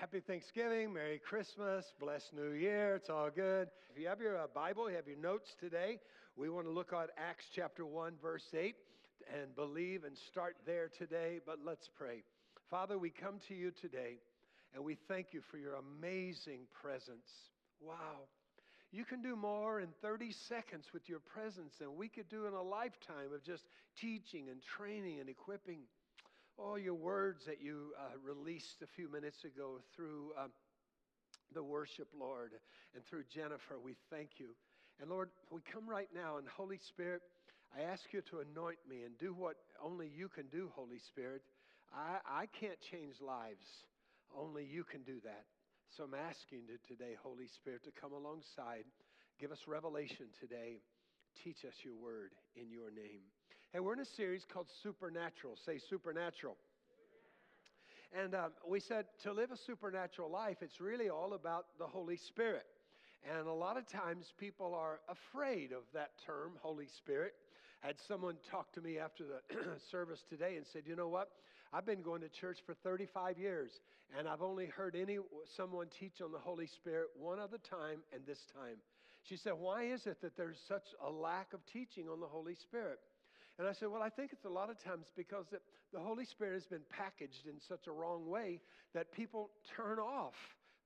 happy Thanksgiving, Merry Christmas, blessed New Year. It's all good. If you have your uh, Bible, you have your notes today. We want to look at Acts chapter 1, verse 8, and believe and start there today. But let's pray. Father, we come to you today, and we thank you for your amazing presence. Wow. You can do more in 30 seconds with your presence than we could do in a lifetime of just teaching and training and equipping. Oh, your words that you uh, released a few minutes ago through uh, the worship, Lord, and through Jennifer, we thank you. And Lord, we come right now, and Holy Spirit, I ask you to anoint me and do what only you can do, Holy Spirit. I, I can't change lives, only you can do that. So I'm asking you today, Holy Spirit, to come alongside, give us revelation today Teach us your word in your name. Hey, we're in a series called Supernatural. Say supernatural. And um, we said to live a supernatural life, it's really all about the Holy Spirit. And a lot of times people are afraid of that term, Holy Spirit. Had someone talk to me after the service today and said, "You know what? I've been going to church for 35 years, and I've only heard any someone teach on the Holy Spirit one other time, and this time." She said, "Why is it that there's such a lack of teaching on the Holy Spirit?" And I said, Well, I think it's a lot of times because the Holy Spirit has been packaged in such a wrong way that people turn off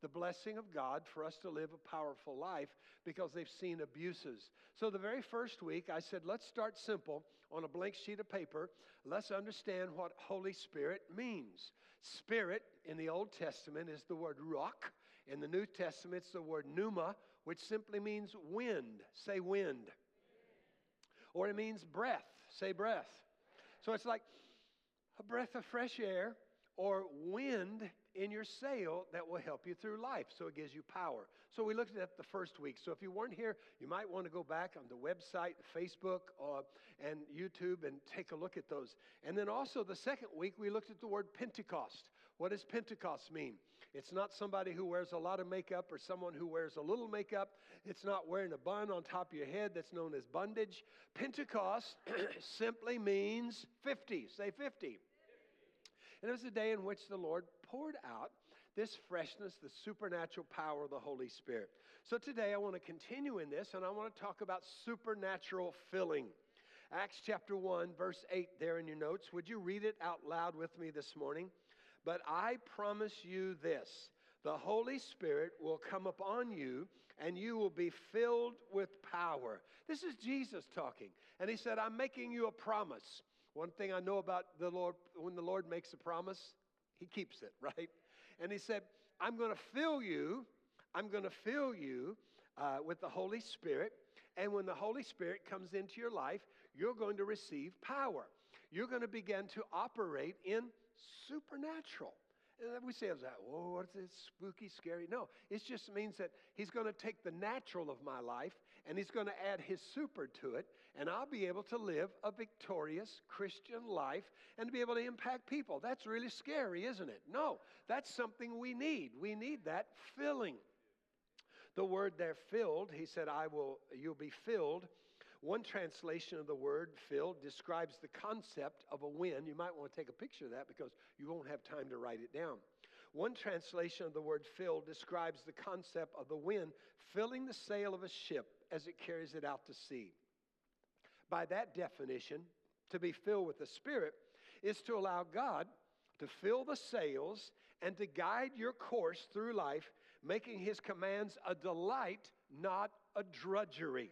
the blessing of God for us to live a powerful life because they've seen abuses. So, the very first week, I said, let's start simple on a blank sheet of paper. Let's understand what Holy Spirit means. Spirit in the Old Testament is the word ruach. In the New Testament, it's the word pneuma, which simply means wind. Say wind. Or it means breath. Say breath. So, it's like a breath of fresh air or wind in your sail that will help you through life. So it gives you power. So we looked at the first week. So if you weren't here, you might want to go back on the website, Facebook, uh, and YouTube and take a look at those. And then also the second week, we looked at the word Pentecost. What does Pentecost mean? It's not somebody who wears a lot of makeup or someone who wears a little makeup. It's not wearing a bun on top of your head that's known as bondage. Pentecost simply means 50. Say 50. And it was a day in which the Lord poured out this freshness, the supernatural power of the Holy Spirit. So today I want to continue in this and I want to talk about supernatural filling. Acts chapter 1, verse 8, there in your notes. Would you read it out loud with me this morning? But I promise you this the Holy Spirit will come upon you and you will be filled with power. This is Jesus talking. And he said, I'm making you a promise. One thing I know about the Lord, when the Lord makes a promise, he keeps it, right? And he said, I'm going to fill you, I'm going to fill you uh, with the Holy Spirit. And when the Holy Spirit comes into your life, you're going to receive power. You're going to begin to operate in supernatural. And We say, that, whoa, what's this spooky, scary? No, it just means that he's going to take the natural of my life and he's going to add his super to it, and I'll be able to live a victorious Christian life and be able to impact people. That's really scary, isn't it? No, that's something we need. We need that filling. The word there, filled, he said, I will, you'll be filled one translation of the word filled describes the concept of a wind. You might want to take a picture of that because you won't have time to write it down. One translation of the word filled describes the concept of the wind filling the sail of a ship as it carries it out to sea. By that definition, to be filled with the Spirit is to allow God to fill the sails and to guide your course through life, making his commands a delight, not a drudgery.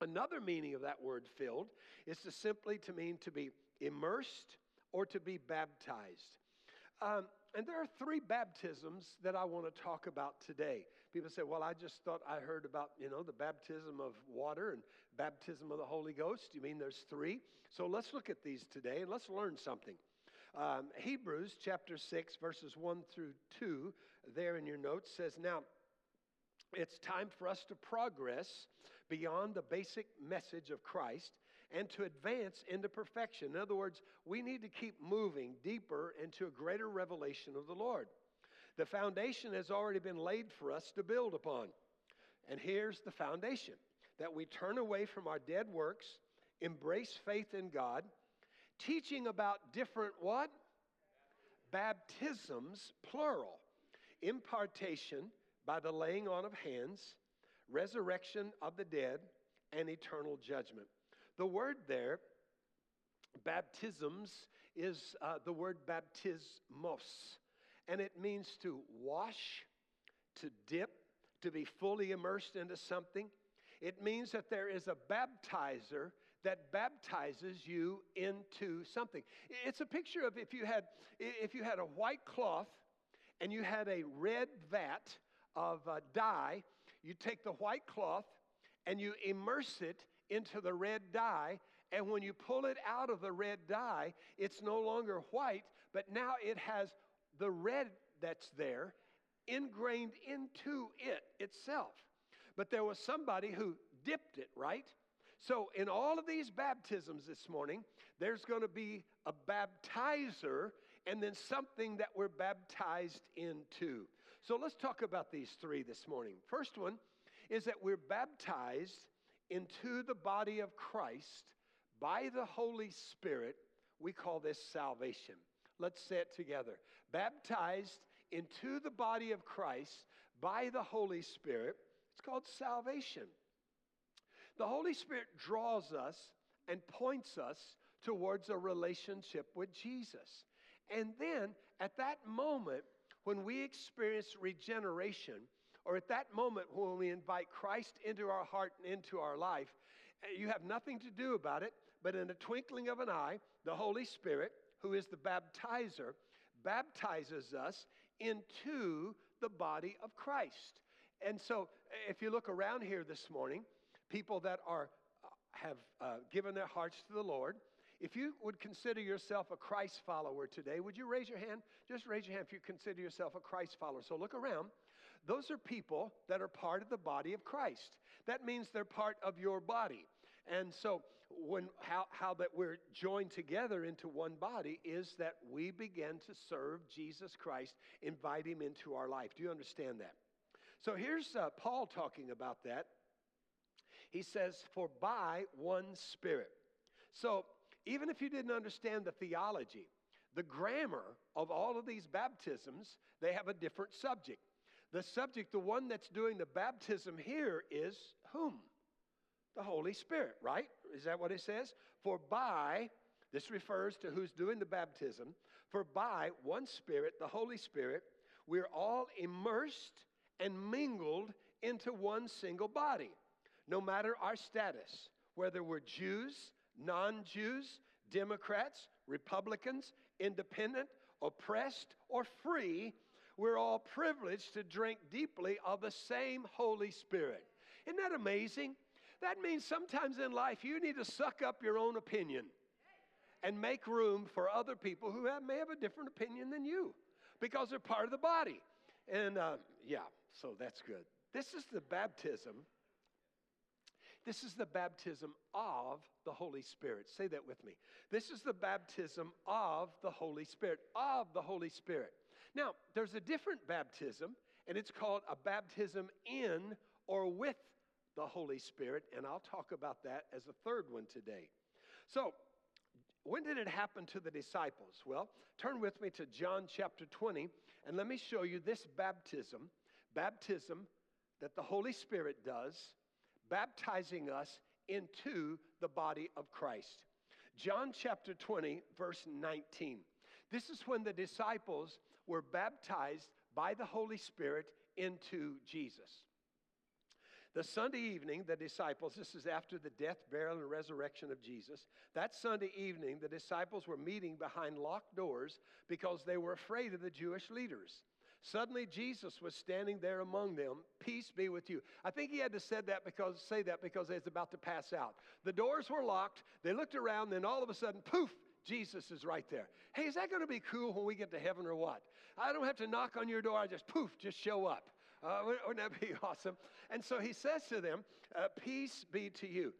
Another meaning of that word filled is to simply to mean to be immersed or to be baptized. Um, and there are three baptisms that I want to talk about today. People say, well, I just thought I heard about, you know, the baptism of water and baptism of the Holy Ghost. You mean there's three? So let's look at these today and let's learn something. Um, Hebrews chapter 6, verses 1 through 2, there in your notes says, Now, it's time for us to progress beyond the basic message of Christ and to advance into perfection. In other words, we need to keep moving deeper into a greater revelation of the Lord. The foundation has already been laid for us to build upon. And here's the foundation that we turn away from our dead works, embrace faith in God, teaching about different what? Baptisms, plural impartation by the laying on of hands, resurrection of the dead, and eternal judgment. The word there, baptisms, is uh, the word baptismos, and it means to wash, to dip, to be fully immersed into something. It means that there is a baptizer that baptizes you into something. It's a picture of if you had if you had a white cloth and you had a red vat of uh, dye, you take the white cloth and you immerse it into the red dye and when you pull it out of the red dye, it's no longer white, but now it has the red that's there ingrained into it itself. But there was somebody who dipped it, right? So, in all of these baptisms this morning, there's going to be a baptizer and then something that we're baptized into. So, let's talk about these three this morning. First one is that we're baptized into the body of Christ by the Holy Spirit. We call this salvation. Let's say it together. Baptized into the body of Christ by the Holy Spirit. It's called salvation. The Holy Spirit draws us and points us towards a relationship with Jesus. And then at that moment, when we experience regeneration, or at that moment when we invite Christ into our heart and into our life, eh, you have nothing to do about it, but in a twinkling of an eye, the Holy Spirit, who is the baptizer, baptizes us into the body of Christ. And so, if you look around here this morning, people that are uh, have uh, given their hearts to the Lord, if you would consider yourself a Christ follower today, would you raise your hand? Just raise your hand if you consider yourself a Christ follower. So look around. Those are people that are part of the body of Christ. That means they're part of your body. And so when how, how that we're joined together into one body is that we begin to serve Jesus Christ, invite him into our life. Do you understand that? So here's uh, Paul talking about that. He says, For by one Spirit. So even if you didn't understand the theology, the grammar of all of these baptisms, they have a different subject. The subject, the one that's doing the baptism here, is whom? The Holy Spirit, right? Is that what it says? For by, this refers to who's doing the baptism, for by one Spirit, the Holy Spirit, we're all immersed and mingled into one single body, no matter our status, whether we're Jews, non Jews, Democrats, Republicans, independent, oppressed, or free, we're all privileged to drink deeply of the same Holy Spirit. Isn't that amazing? That means sometimes in life you need to suck up your own opinion and make room for other people who have, may have a different opinion than you because they're part of the body. And uh, yeah, so that's good. This is the baptism. This is the baptism of the Holy Spirit. Say that with me. This is the baptism of the Holy Spirit, of the Holy Spirit. Now, there's a different baptism, and it's called a baptism in or with the Holy Spirit, and I'll talk about that as a third one today. So, when did it happen to the disciples? Well, turn with me to John chapter 20, and let me show you this baptism baptism that the Holy Spirit does, baptizing us into the body of Christ. John chapter 20, verse 19. This is when the disciples were baptized by the Holy Spirit into Jesus. The Sunday evening, the disciples, this is after the death, burial, and resurrection of Jesus. That Sunday evening, the disciples were meeting behind locked doors because they were afraid of the Jewish leaders. Suddenly, Jesus was standing there among them. Peace be with you. I think he had to said that because, say that because they was about to pass out. The doors were locked. They looked around, then all of a sudden, poof, Jesus is right there. Hey, is that going to be cool when we get to heaven or what? I don't have to knock on your door. I just poof, just show up. Uh, wouldn't that be awesome? And so he says to them, uh, Peace be to you.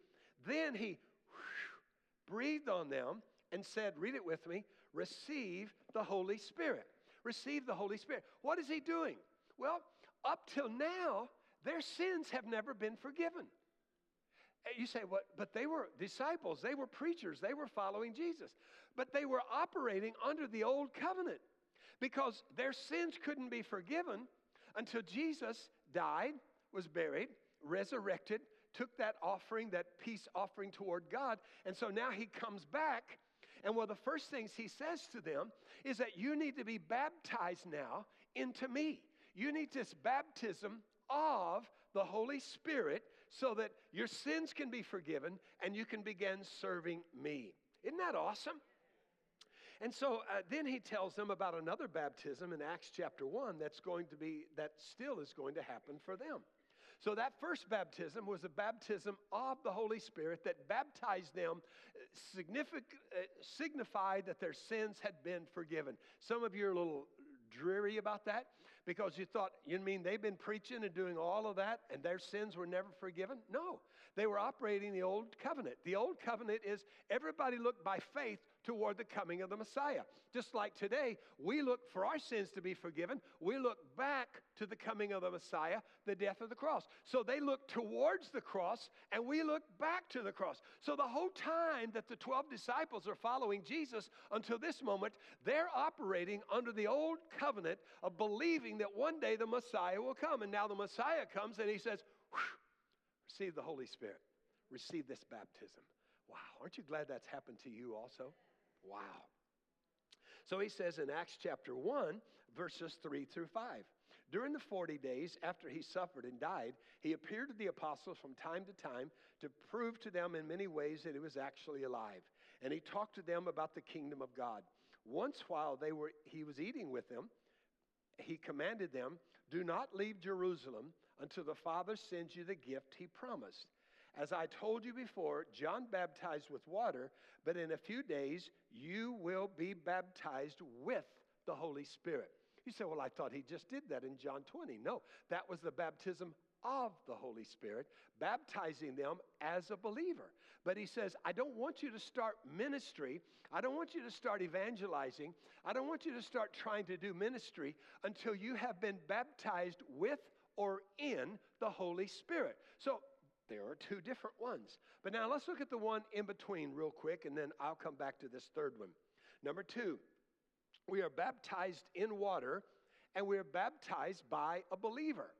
Then he whew, breathed on them and said, Read it with me, receive the Holy Spirit. Receive the Holy Spirit. What is he doing? Well, up till now, their sins have never been forgiven. Eh, you say, what? But they were disciples, they were preachers, they were following Jesus, but they were operating under the old covenant. because their sins couldn't be forgiven until Jesus died, was buried, resurrected, took that offering, that peace offering toward God. And so now he comes back. And one of the first things he says to them is that you need to be baptized now into me. You need this baptism of the Holy Spirit so that your sins can be forgiven and you can begin serving me. Isn't that awesome? And so uh, then he tells them about another baptism in Acts chapter 1 that's going to be, that still is going to happen for them. So that first baptism was a baptism of the Holy Spirit that baptized them, uh, signified that their sins had been forgiven. Some of you are a little dreary about that because you thought, you mean they've been preaching and doing all of that and their sins were never forgiven? No, they were operating the old covenant. The old covenant is everybody looked by faith toward the coming of the Messiah. Just like today, we look for our sins to be forgiven. We look back to the coming of the Messiah, the death of the cross. So they look towards the cross and we look back to the cross. So the whole time that the 12 disciples are following Jesus until this moment, they're operating under the old covenant of believing that one day the Messiah will come. And now the Messiah comes and he says, Receive the Holy Spirit, receive this baptism. Wow, aren't you glad that's happened to you also? Wow. So he says in Acts chapter 1, verses 3 through 5. During the 40 days after he suffered and died, he appeared to the apostles from time to time to prove to them in many ways that he was actually alive. And he talked to them about the kingdom of God. Once while they were he was eating with them, he commanded them, "Do not leave Jerusalem until the Father sends you the gift he promised." As I told you before, John baptized with water, but in a few days you will be baptized with the Holy Spirit. You say, Well, I thought he just did that in John 20. No, that was the baptism of the Holy Spirit, baptizing them as a believer. But he says, I don't want you to start ministry. I don't want you to start evangelizing. I don't want you to start trying to do ministry until you have been baptized with or in the Holy Spirit. So there are two different ones. But now let's look at the one in between real quick, and then I'll come back to this third one. Number two, we are baptized in water, and we are baptized by a believer.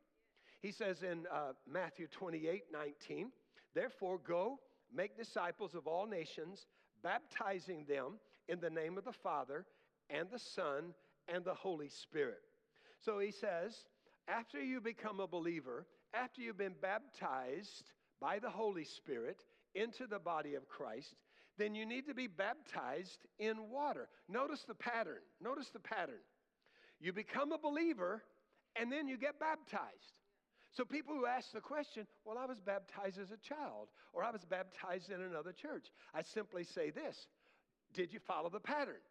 He says in uh, Matthew 28 19, Therefore, go make disciples of all nations, baptizing them in the name of the Father and the Son and the Holy Spirit. So he says, after you become a believer, after you've been baptized by the Holy Spirit into the body of Christ, then you need to be baptized in water. Notice the pattern. Notice the pattern. You become a believer and then you get baptized. So people who ask the question, well, I was baptized as a child or I was baptized in another church, I simply say this Did you follow the pattern?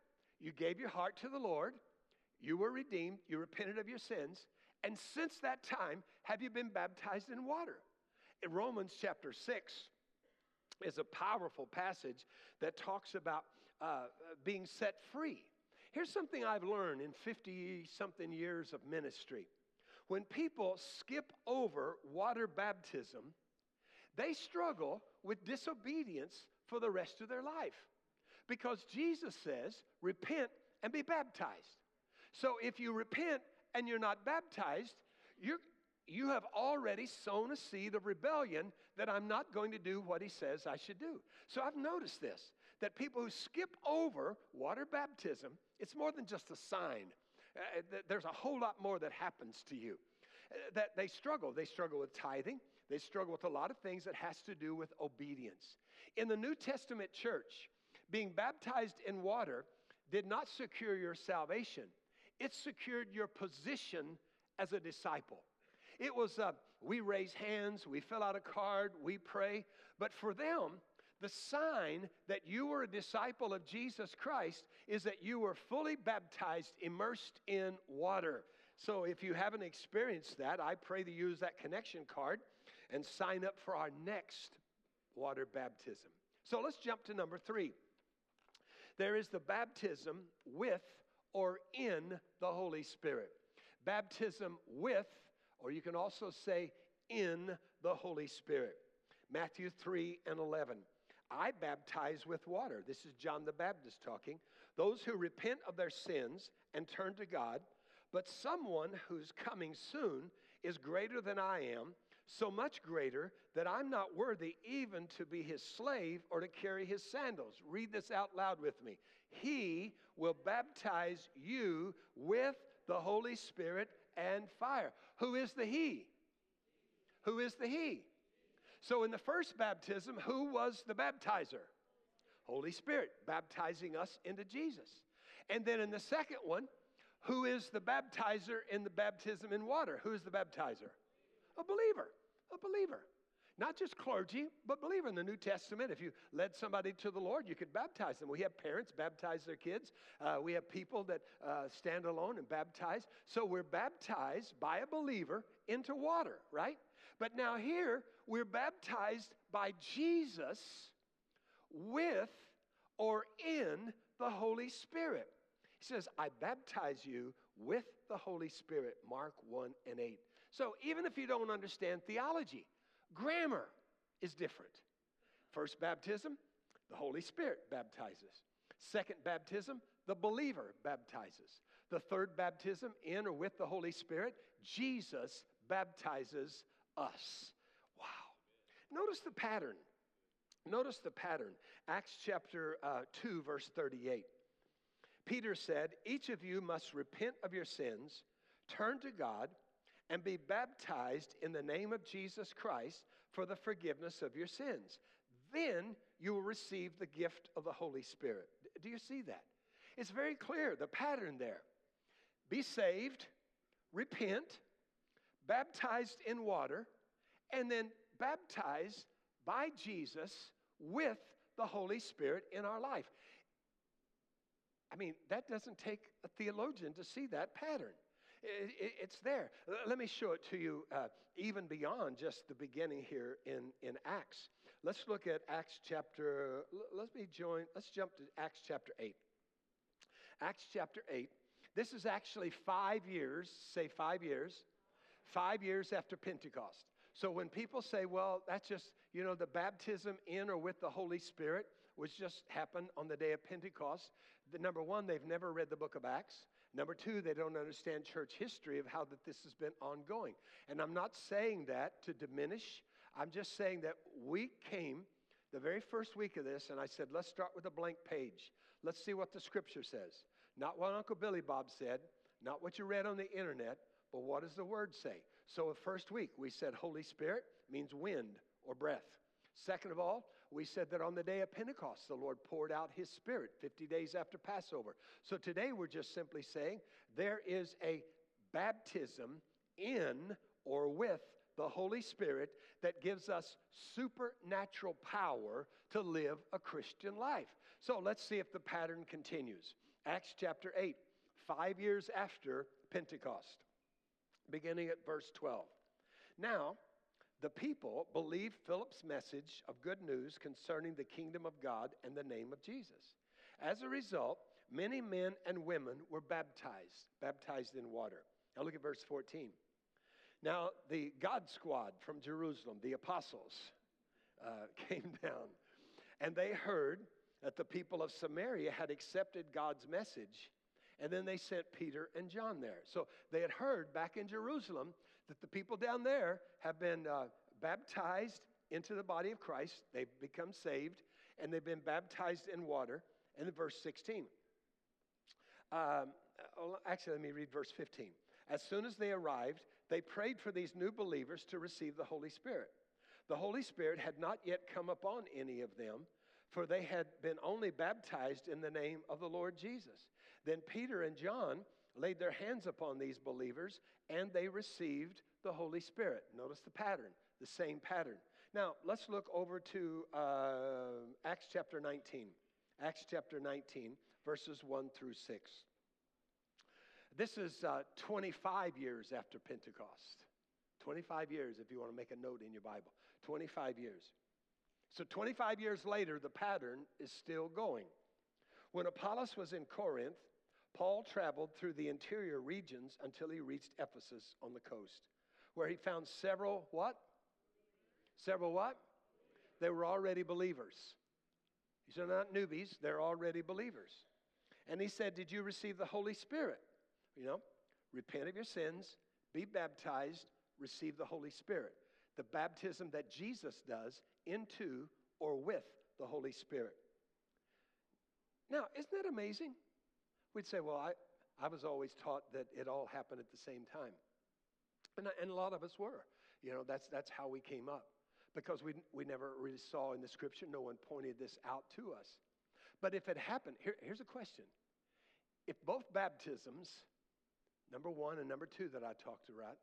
You gave your heart to the Lord, you were redeemed, you repented of your sins, and since that time, have you been baptized in water? Romans chapter 6 is a powerful passage that talks about uh, being set free. Here's something I've learned in 50 something years of ministry. When people skip over water baptism, they struggle with disobedience for the rest of their life. Because Jesus says, repent and be baptized. So if you repent and you're not baptized, you you have already sown a seed of rebellion that I'm not going to do what he says I should do. So I've noticed this that people who skip over water baptism, it's more than just a sign. Uh, there's a whole lot more that happens to you. Uh, that they struggle. They struggle with tithing. They struggle with a lot of things that has to do with obedience. In the New Testament church, being baptized in water did not secure your salvation it secured your position as a disciple. It was, uh, we raise hands, we fill out a card, we pray. But for them, the sign that you were a disciple of Jesus Christ is that you were fully baptized, immersed in water. So if you haven't experienced that, I pray to use that connection card and sign up for our next water baptism. So let's jump to number three. There is the baptism with or in the Holy Spirit. Baptism with, or you can also say in the Holy Spirit. Matthew 3 and 11. I baptize with water. This is John the Baptist talking. those who repent of their sins and turn to God, but someone who's coming soon is greater than I am, so much greater that I'm not worthy even to be his slave or to carry his sandals. Read this out loud with me. He will baptize you with the Holy Spirit and fire. Who is the He? Who is the He? So, in the first baptism, who was the baptizer? Holy Spirit, baptizing us into Jesus. And then in the second one, who is the baptizer in the baptism in water? Who is the baptizer? A believer. A believer. Not just clergy, but believer in the New Testament. If you led somebody to the Lord, you could baptize them. We have parents baptize their kids. Uh, we have people that uh, stand alone and baptize. So we're baptized by a believer into water, right? But now here, we're baptized by Jesus with or in the Holy Spirit. He says, I baptize you with the Holy Spirit, Mark 1 and 8. So even if you don't understand theology, grammar is different. First baptism, the Holy Spirit baptizes. Second baptism, the believer baptizes. The third baptism, in or with the Holy Spirit, Jesus baptizes us. Wow. Notice the pattern. Notice the pattern. Acts chapter uh, 2, verse 38. Peter said, Each of you must repent of your sins, turn to God, and be baptized in the name of Jesus Christ for the forgiveness of your sins. Then you will receive the gift of the Holy Spirit. Do you see that? It's very clear, the pattern there. Be saved, repent, baptized in water, and then baptized by Jesus with the Holy Spirit in our life. I mean, that doesn't take a theologian to see that pattern. It's there. Let me show it to you uh, even beyond just the beginning here in, in Acts. Let's look at Acts chapter, let me join, let's jump to Acts chapter 8. Acts chapter 8. This is actually five years, say five years, five years after Pentecost. So when people say, well, that's just, you know, the baptism in or with the Holy Spirit was just happened on the day of Pentecost, the, number one, they've never read the book of Acts. Number two, they don't understand church history of how that this has been ongoing. And I'm not saying that to diminish. I'm just saying that we came the very first week of this, and I said, let's start with a blank page. Let's see what the scripture says. Not what Uncle Billy Bob said, not what you read on the internet, but what does the word say? So, the first week, we said Holy Spirit means wind or breath. Second of all, we said that on the day of Pentecost, the Lord poured out his Spirit 50 days after Passover. So today we're just simply saying there is a baptism in or with the Holy Spirit that gives us supernatural power to live a Christian life. So let's see if the pattern continues. Acts chapter 8, five years after Pentecost, beginning at verse 12. Now, the people believed Philip's message of good news concerning the kingdom of God and the name of Jesus. As a result, many men and women were baptized, baptized in water. Now look at verse 14. Now, the God squad from Jerusalem, the apostles, uh, came down and they heard that the people of Samaria had accepted God's message. And then they sent Peter and John there. So they had heard back in Jerusalem that the people down there have been uh, baptized into the body of Christ, they've become saved, and they've been baptized in water. And then verse 16. Um, actually, let me read verse 15. As soon as they arrived, they prayed for these new believers to receive the Holy Spirit. The Holy Spirit had not yet come upon any of them, for they had been only baptized in the name of the Lord Jesus. Then Peter and John laid their hands upon these believers, and they received the Holy Spirit. Notice the pattern, the same pattern. Now, let's look over to uh, Acts chapter 19. Acts chapter 19, verses 1 through 6. This is uh, 25 years after Pentecost. 25 years, if you want to make a note in your Bible. 25 years. So, 25 years later, the pattern is still going. When Apollos was in Corinth, Paul traveled through the interior regions until he reached Ephesus on the coast, where he found several what? Several what? They were already believers. These are not newbies, they're already believers. And he said, Did you receive the Holy Spirit? You know, repent of your sins, be baptized, receive the Holy Spirit. The baptism that Jesus does into or with the Holy Spirit. Now, isn't that amazing? We'd say, well, I, I was always taught that it all happened at the same time. And, and a lot of us were. You know, that's, that's how we came up because we, we never really saw in the scripture, no one pointed this out to us. But if it happened, here, here's a question. If both baptisms, number one and number two that I talked about,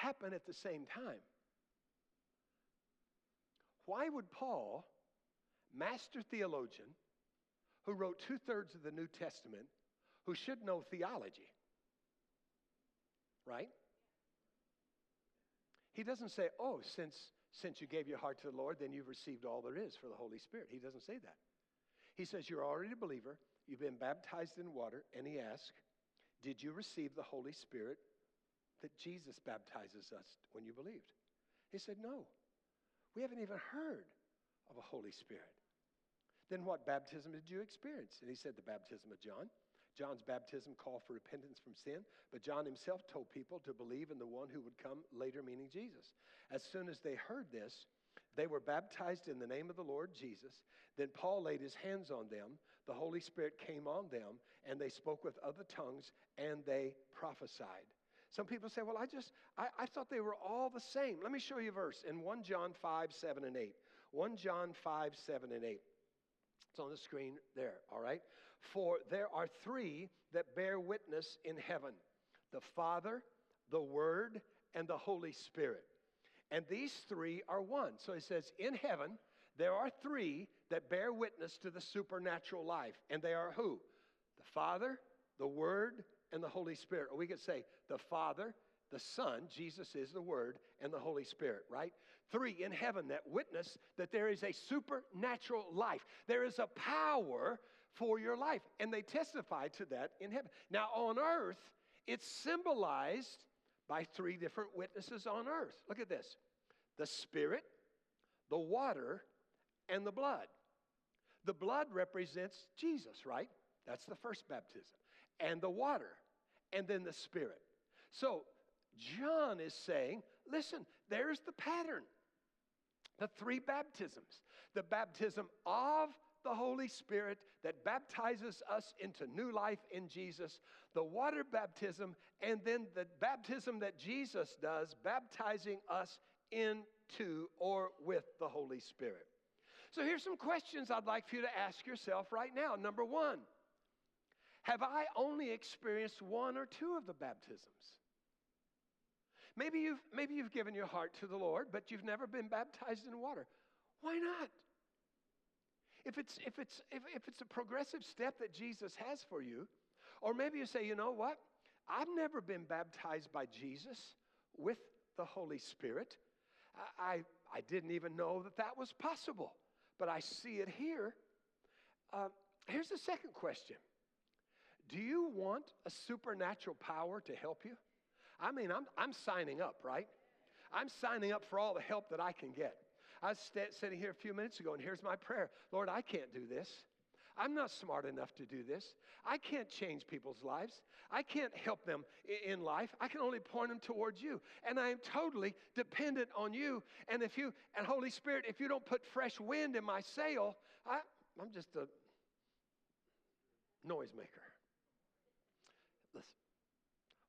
happen at the same time, why would Paul, master theologian, who wrote two thirds of the New Testament, who should know theology, right? He doesn't say, oh, since, since you gave your heart to the Lord, then you've received all there is for the Holy Spirit. He doesn't say that. He says, you're already a believer, you've been baptized in water, and he asks, did you receive the Holy Spirit that Jesus baptizes us when you believed? He said, no. We haven't even heard of a Holy Spirit. Then what baptism did you experience? And he said, the baptism of John. John's baptism called for repentance from sin, but John himself told people to believe in the one who would come later, meaning Jesus. As soon as they heard this, they were baptized in the name of the Lord Jesus. Then Paul laid his hands on them. The Holy Spirit came on them, and they spoke with other tongues and they prophesied. Some people say, Well, I just, I, I thought they were all the same. Let me show you a verse in 1 John 5, 7, and 8. 1 John 5, 7, and 8. It's on the screen there, all right? For there are three that bear witness in heaven the Father, the Word, and the Holy Spirit. And these three are one. So he says, In heaven, there are three that bear witness to the supernatural life. And they are who? The Father, the Word, and the Holy Spirit. Or we could say the Father, the Son, Jesus is the Word, and the Holy Spirit, right? Three in heaven that witness that there is a supernatural life. There is a power for your life. And they testify to that in heaven. Now, on earth, it's symbolized by three different witnesses on earth. Look at this the Spirit, the water, and the blood. The blood represents Jesus, right? That's the first baptism. And the water, and then the Spirit. So, John is saying, listen, there's the pattern. The three baptisms the baptism of the Holy Spirit that baptizes us into new life in Jesus, the water baptism, and then the baptism that Jesus does, baptizing us into or with the Holy Spirit. So here's some questions I'd like for you to ask yourself right now. Number one, have I only experienced one or two of the baptisms? Maybe you've, maybe you've given your heart to the Lord, but you've never been baptized in water. Why not? If it's, if, it's, if, if it's a progressive step that Jesus has for you, or maybe you say, you know what? I've never been baptized by Jesus with the Holy Spirit. I, I, I didn't even know that that was possible, but I see it here. Uh, here's the second question Do you want a supernatural power to help you? I mean, I'm, I'm signing up, right? I'm signing up for all the help that I can get. I was st- sitting here a few minutes ago, and here's my prayer Lord, I can't do this. I'm not smart enough to do this. I can't change people's lives. I can't help them in life. I can only point them towards you. And I am totally dependent on you. And if you, and Holy Spirit, if you don't put fresh wind in my sail, I, I'm just a noisemaker. Listen,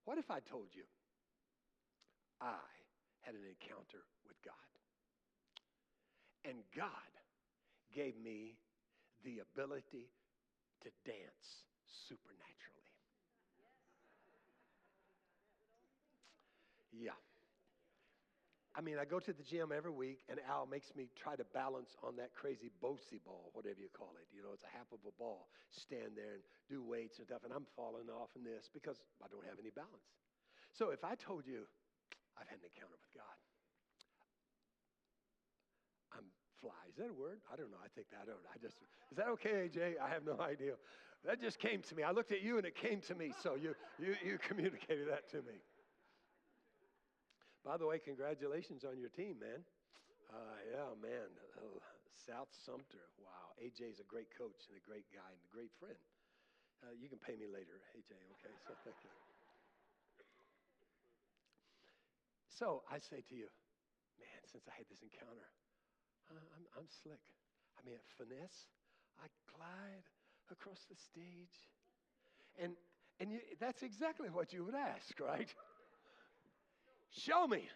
what if I told you I had an encounter with God? And God gave me the ability to dance supernaturally. Yeah. I mean, I go to the gym every week, and Al makes me try to balance on that crazy Bosu ball, whatever you call it. You know, it's a half of a ball. Stand there and do weights and stuff, and I'm falling off in this because I don't have any balance. So if I told you I've had an encounter with God, I'm fly. Is that a word? I don't know. I think that. I don't. I just. Is that okay, AJ? I have no idea. That just came to me. I looked at you and it came to me. So you you you communicated that to me. By the way, congratulations on your team, man. Uh, yeah, man. Uh, South Sumter. Wow. AJ's a great coach and a great guy and a great friend. Uh, you can pay me later, AJ, okay? So thank you. So I say to you, man, since I had this encounter, I'm, I'm slick. I mean, finesse. I glide across the stage. And, and you, that's exactly what you would ask, right? Show me.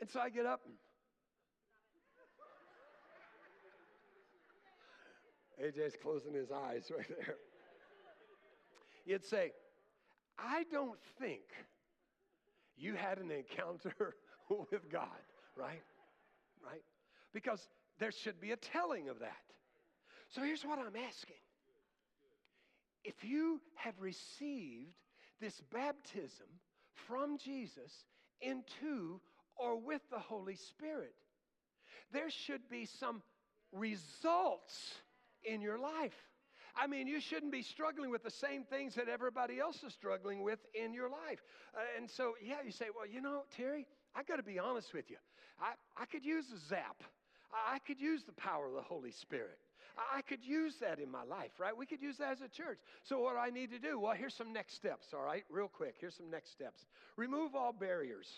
And so I get up and AJ's closing his eyes right there. You'd say, I don't think you had an encounter with God, right? Right? Because there should be a telling of that. So here's what I'm asking. If you have received this baptism from Jesus into or with the Holy Spirit, there should be some results in your life. I mean, you shouldn't be struggling with the same things that everybody else is struggling with in your life. Uh, and so, yeah, you say, well, you know, Terry, I got to be honest with you. I, I could use a zap, I could use the power of the Holy Spirit. I could use that in my life, right? We could use that as a church. So, what do I need to do? Well, here's some next steps, all right? Real quick. Here's some next steps. Remove all barriers.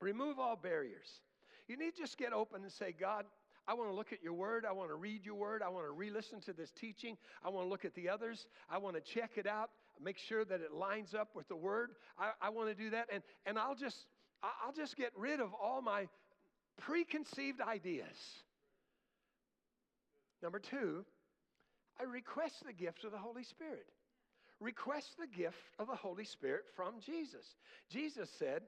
Remove all barriers. You need to just get open and say, God, I want to look at your word. I want to read your word. I want to re listen to this teaching. I want to look at the others. I want to check it out, make sure that it lines up with the word. I, I want to do that. And, and I'll, just, I'll just get rid of all my preconceived ideas. Number two, I request the gift of the Holy Spirit. Request the gift of the Holy Spirit from Jesus. Jesus said,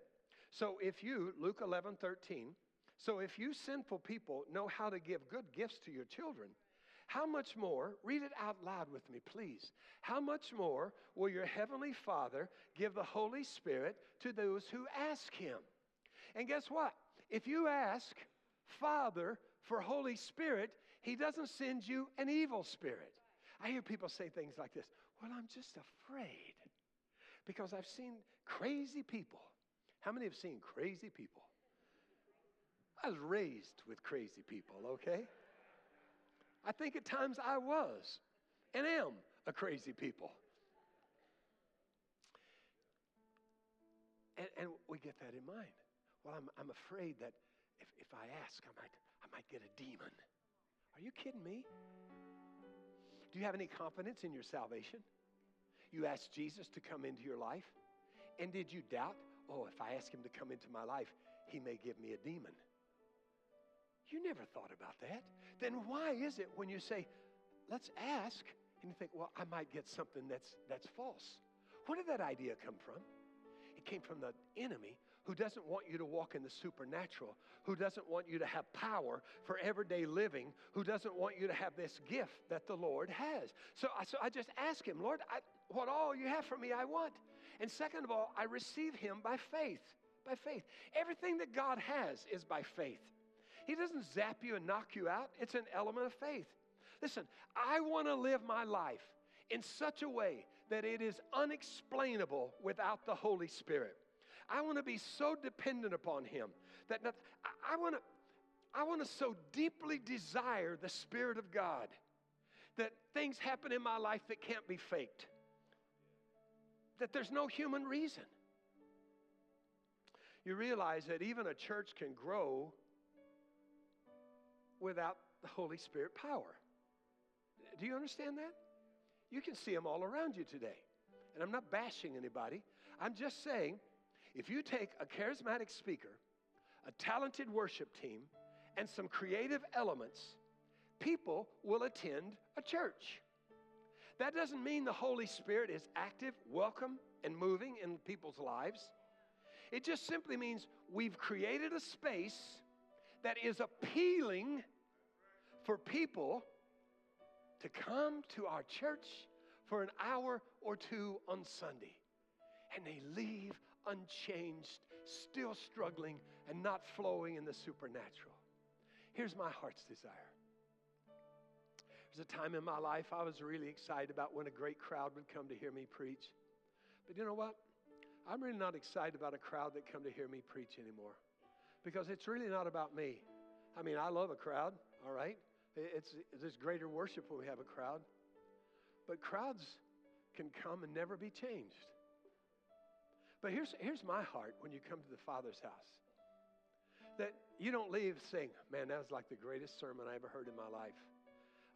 so if you, Luke 11, 13, so if you sinful people know how to give good gifts to your children, how much more, read it out loud with me, please. How much more will your heavenly Father give the Holy Spirit to those who ask him? And guess what? If you ask Father for Holy Spirit, he doesn't send you an evil spirit. I hear people say things like this Well, I'm just afraid because I've seen crazy people. How many have seen crazy people? I was raised with crazy people, okay? I think at times I was and am a crazy people. And, and we get that in mind. Well, I'm, I'm afraid that if, if I ask, I might, I might get a demon. Are you kidding me? Do you have any confidence in your salvation? You asked Jesus to come into your life, and did you doubt, oh, if I ask him to come into my life, he may give me a demon? You never thought about that. Then why is it when you say, let's ask, and you think, well, I might get something that's, that's false? Where did that idea come from? It came from the enemy who doesn't want you to walk in the supernatural, who doesn't want you to have power for everyday living, who doesn't want you to have this gift that the Lord has. So, I, so I just ask Him, Lord, I, what all you have for me, I want. And second of all, I receive Him by faith. By faith. Everything that God has is by faith. He doesn't zap you and knock you out, it's an element of faith. Listen, I want to live my life in such a way that it is unexplainable without the Holy Spirit. I want to be so dependent upon Him that not, I, I want to. I want to so deeply desire the Spirit of God that things happen in my life that can't be faked, that there's no human reason. You realize that even a church can grow without the Holy Spirit power. Do you understand that? You can see them all around you today. And I'm not bashing anybody. I'm just saying if you take a charismatic speaker, a talented worship team, and some creative elements, people will attend a church. That doesn't mean the Holy Spirit is active, welcome, and moving in people's lives. It just simply means we've created a space that is appealing for people to come to our church for an hour or two on Sunday. And they leave unchanged, still struggling, and not flowing in the supernatural. Here's my heart's desire. There's a time in my life I was really excited about when a great crowd would come to hear me preach. But you know what? I'm really not excited about a crowd that come to hear me preach anymore because it's really not about me. I mean, I love a crowd, all right? It's, it's greater worship when we have a crowd. But crowds can come and never be changed. But here's, here's my heart when you come to the Father's house that you don't leave saying, Man, that was like the greatest sermon I ever heard in my life.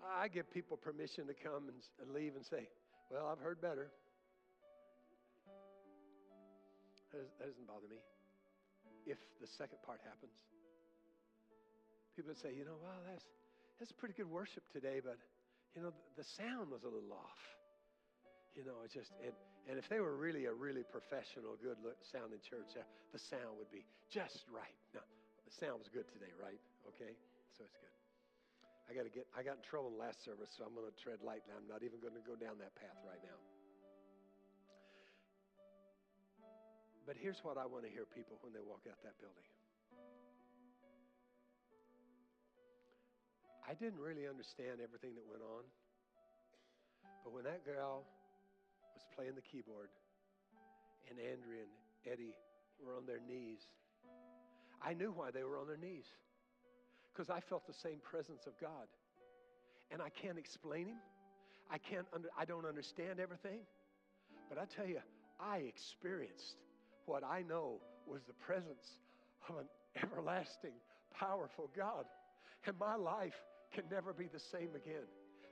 I give people permission to come and, and leave and say, Well, I've heard better. That doesn't bother me if the second part happens. People say, You know, well, that's, that's pretty good worship today, but, you know, the, sound was a little off. You know, it's just, and, and if they were really a really professional, good sounding church, uh, the sound would be just right. No, the sound was good today, right? Okay, so it's good. I got to get. I got in trouble in the last service, so I'm going to tread lightly. I'm not even going to go down that path right now. But here's what I want to hear people when they walk out that building. I didn't really understand everything that went on, but when that girl was playing the keyboard and Andrea and Eddie were on their knees, I knew why they were on their knees because I felt the same presence of God. And I can't explain him. I can't under, I don't understand everything. But I tell you, I experienced what I know was the presence of an everlasting, powerful God. And my life can never be the same again.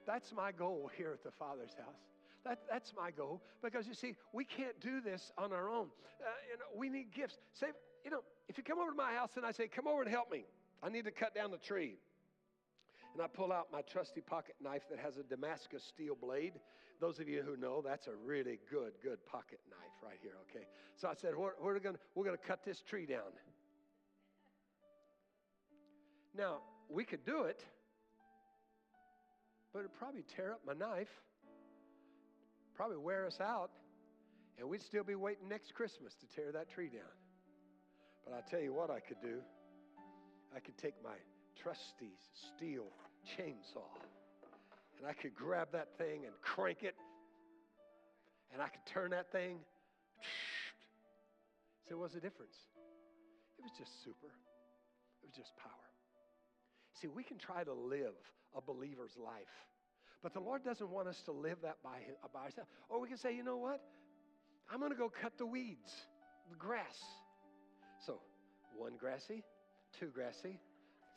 That's my goal here at the Father's house. That, that's my goal because you see, we can't do this on our own. Uh, you know, we need gifts. Say, you know, if you come over to my house and I say, come over and help me, I need to cut down the tree. And I pull out my trusty pocket knife that has a Damascus steel blade. Those of you who know, that's a really good, good pocket knife right here, okay? So I said, we're, we're going we're gonna cut this tree down. Now, we could do it, but it'd probably tear up my knife, probably wear us out, and we'd still be waiting next Christmas to tear that tree down. But I'll tell you what I could do. I could take my trusty steel chainsaw and I could grab that thing and crank it and I could turn that thing. So what's the difference? It was just super. It was just power. See, we can try to live a believer's life, but the Lord doesn't want us to live that by, by ourselves. Or we can say, you know what? I'm going to go cut the weeds, the grass. So, one grassy, two grassy,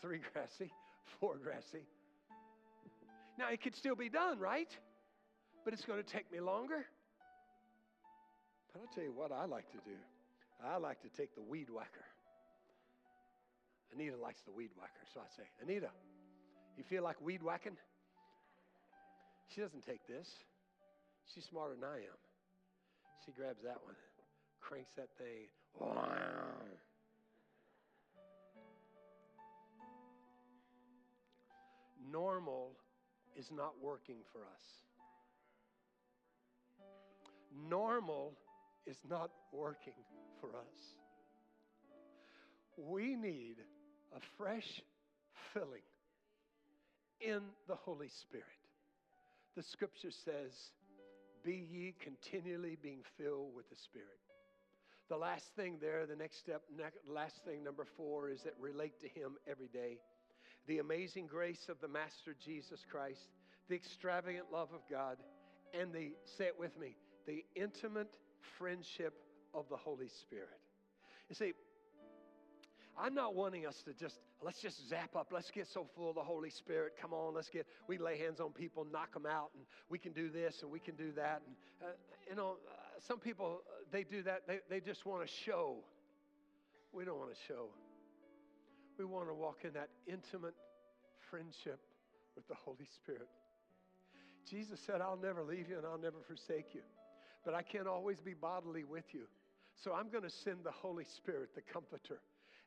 three grassy, four grassy. Now, it could still be done, right? But it's going to take me longer. But I'll tell you what I like to do. I like to take the weed whacker. Anita likes the weed whacker. So I say, Anita, you feel like weed whacking? She doesn't take this. She's smarter than I am. She grabs that one, cranks that thing. normal is not working for us. Normal is not working for us. We need a fresh filling in the Holy Spirit. The scripture says, Be ye continually being filled with the Spirit. The last thing there, the next step, last thing, number four, is that relate to Him every day the amazing grace of the Master Jesus Christ, the extravagant love of God, and the, say it with me, the intimate friendship of the Holy Spirit. You see, I'm not wanting us to just, let's just zap up. Let's get so full of the Holy Spirit. Come on, let's get, we lay hands on people, knock them out, and we can do this and we can do that. And, uh, you know, uh, some people, uh, they do that, they, they just want to show. We don't want to show. We want to walk in that intimate friendship with the Holy Spirit. Jesus said, I'll never leave you and I'll never forsake you. But I can't always be bodily with you. So I'm going to send the Holy Spirit, the Comforter,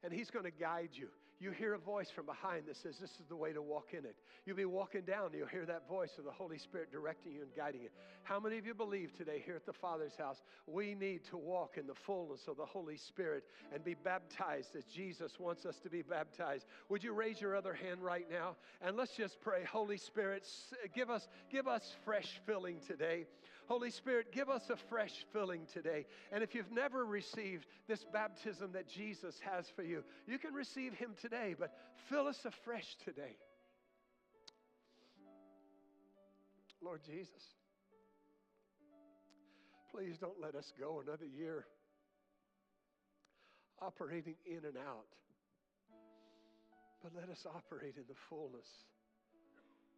and He's going to guide you you hear a voice from behind that says, This is the way to walk in it. You'll be walking down, you'll hear that voice of the Holy Spirit directing you and guiding you. How many of you believe today here at the Father's house we need to walk in the fullness of the Holy Spirit and be baptized as Jesus wants us to be baptized? Would you raise your other hand right now? And let's just pray, Holy Spirit, give us, give us fresh filling today. Holy Spirit, give us a fresh filling today. And if you've never received this baptism that Jesus has for you, you can receive Him today, but fill us afresh today. Lord Jesus, please don't let us go another year operating in and out, but let us operate in the fullness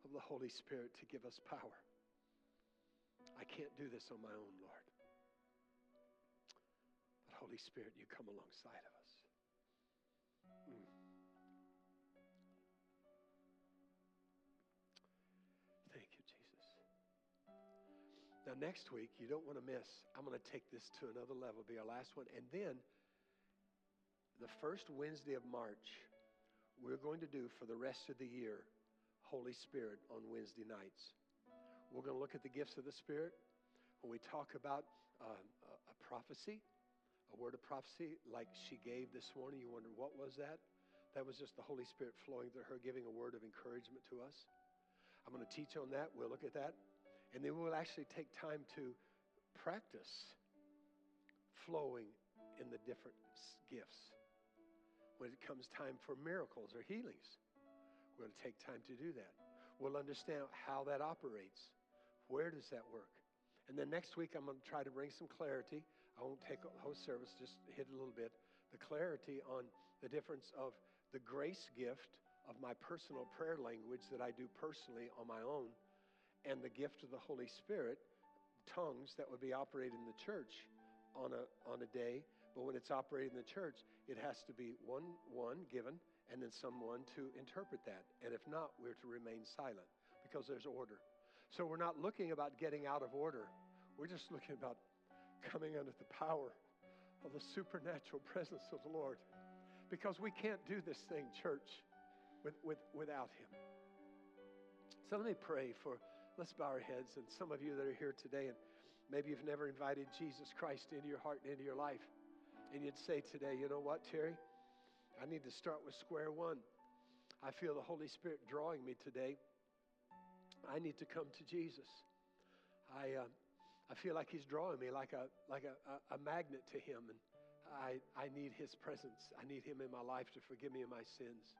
of the Holy Spirit to give us power. I can't do this on my own, Lord. But Holy Spirit, you come alongside of us. Mm. Thank you, Jesus. Now, next week, you don't want to miss. I'm going to take this to another level, be our last one. And then, the first Wednesday of March, we're going to do for the rest of the year Holy Spirit on Wednesday nights. We're going to look at the gifts of the Spirit. When we talk about uh, a prophecy, a word of prophecy like she gave this morning, you wonder, what was that? That was just the Holy Spirit flowing through her, giving a word of encouragement to us. I'm going to teach on that. We'll look at that. And then we'll actually take time to practice flowing in the different gifts when it comes time for miracles or healings. We're going to take time to do that. We'll understand how that operates. Where does that work? And then next week, I'm going to try to bring some clarity. I won't take a whole service, just hit a little bit. The clarity on the difference of the grace gift of my personal prayer language that I do personally on my own and the gift of the Holy Spirit, tongues that would be operated in the church on a, on a day. But when it's operated in the church, it has to be one, one given and then someone to interpret that. And if not, we're to remain silent because there's order. So we're not looking about getting out of order. We're just looking about coming under the power of the supernatural presence of the Lord. Because we can't do this thing, church, with, with, without Him. So let me pray for, let's bow our heads. And some of you that are here today, and maybe you've never invited Jesus Christ into your heart and into your life, and you'd say today, you know what, Terry? I need to start with square one. I feel the Holy Spirit drawing me today. I need to come to Jesus. I, uh, I feel like He's drawing me like a, like a, a, a magnet to Him, and I, I need His presence. I need Him in my life to forgive me of my sins.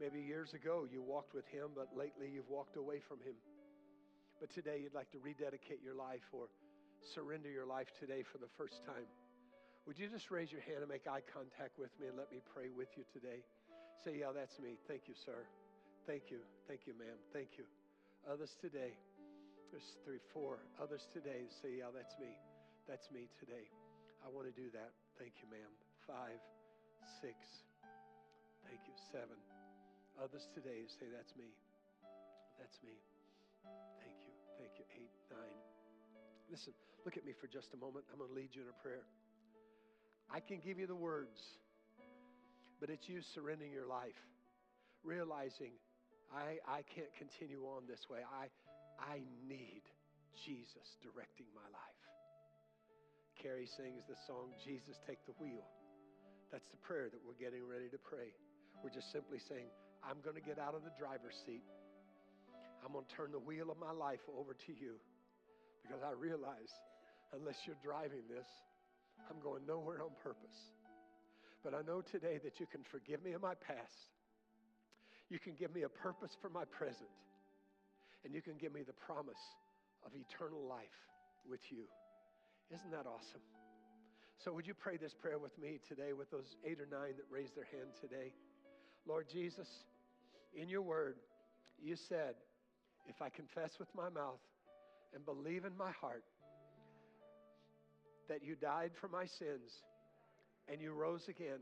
Maybe years ago you walked with Him, but lately you've walked away from Him. But today you'd like to rededicate your life or surrender your life today for the first time. Would you just raise your hand and make eye contact with me and let me pray with you today? Say, Yeah, that's me. Thank you, sir. Thank you. Thank you, ma'am. Thank you. Others today. There's three, four. Others today say, Yeah, that's me. That's me today. I want to do that. Thank you, ma'am. Five, six. Thank you. Seven. Others today say, That's me. That's me. Thank you. Thank you. Eight, nine. Listen, look at me for just a moment. I'm going to lead you in a prayer. I can give you the words, but it's you surrendering your life, realizing I, I can't continue on this way. I, I need Jesus directing my life. Carrie sings the song, Jesus, Take the Wheel. That's the prayer that we're getting ready to pray. We're just simply saying, I'm going to get out of the driver's seat. I'm going to turn the wheel of my life over to you because I realize unless you're driving this, I'm going nowhere on purpose. But I know today that you can forgive me of my past. You can give me a purpose for my present. And you can give me the promise of eternal life with you. Isn't that awesome? So, would you pray this prayer with me today with those eight or nine that raised their hand today? Lord Jesus, in your word, you said, if I confess with my mouth and believe in my heart that you died for my sins and you rose again,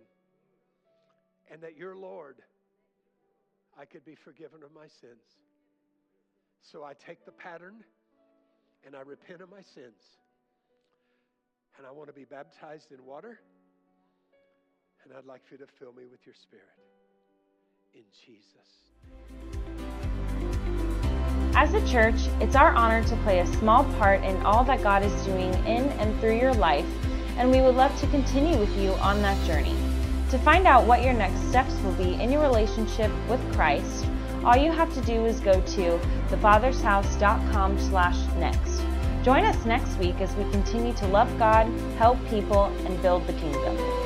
and that you're Lord, I could be forgiven of my sins. So I take the pattern and I repent of my sins. And I want to be baptized in water. And I'd like for you to fill me with your spirit. In Jesus. As a church, it's our honor to play a small part in all that God is doing in and through your life, and we would love to continue with you on that journey. To find out what your next steps will be in your relationship with Christ, all you have to do is go to thefathershouse.com slash next. Join us next week as we continue to love God, help people, and build the kingdom.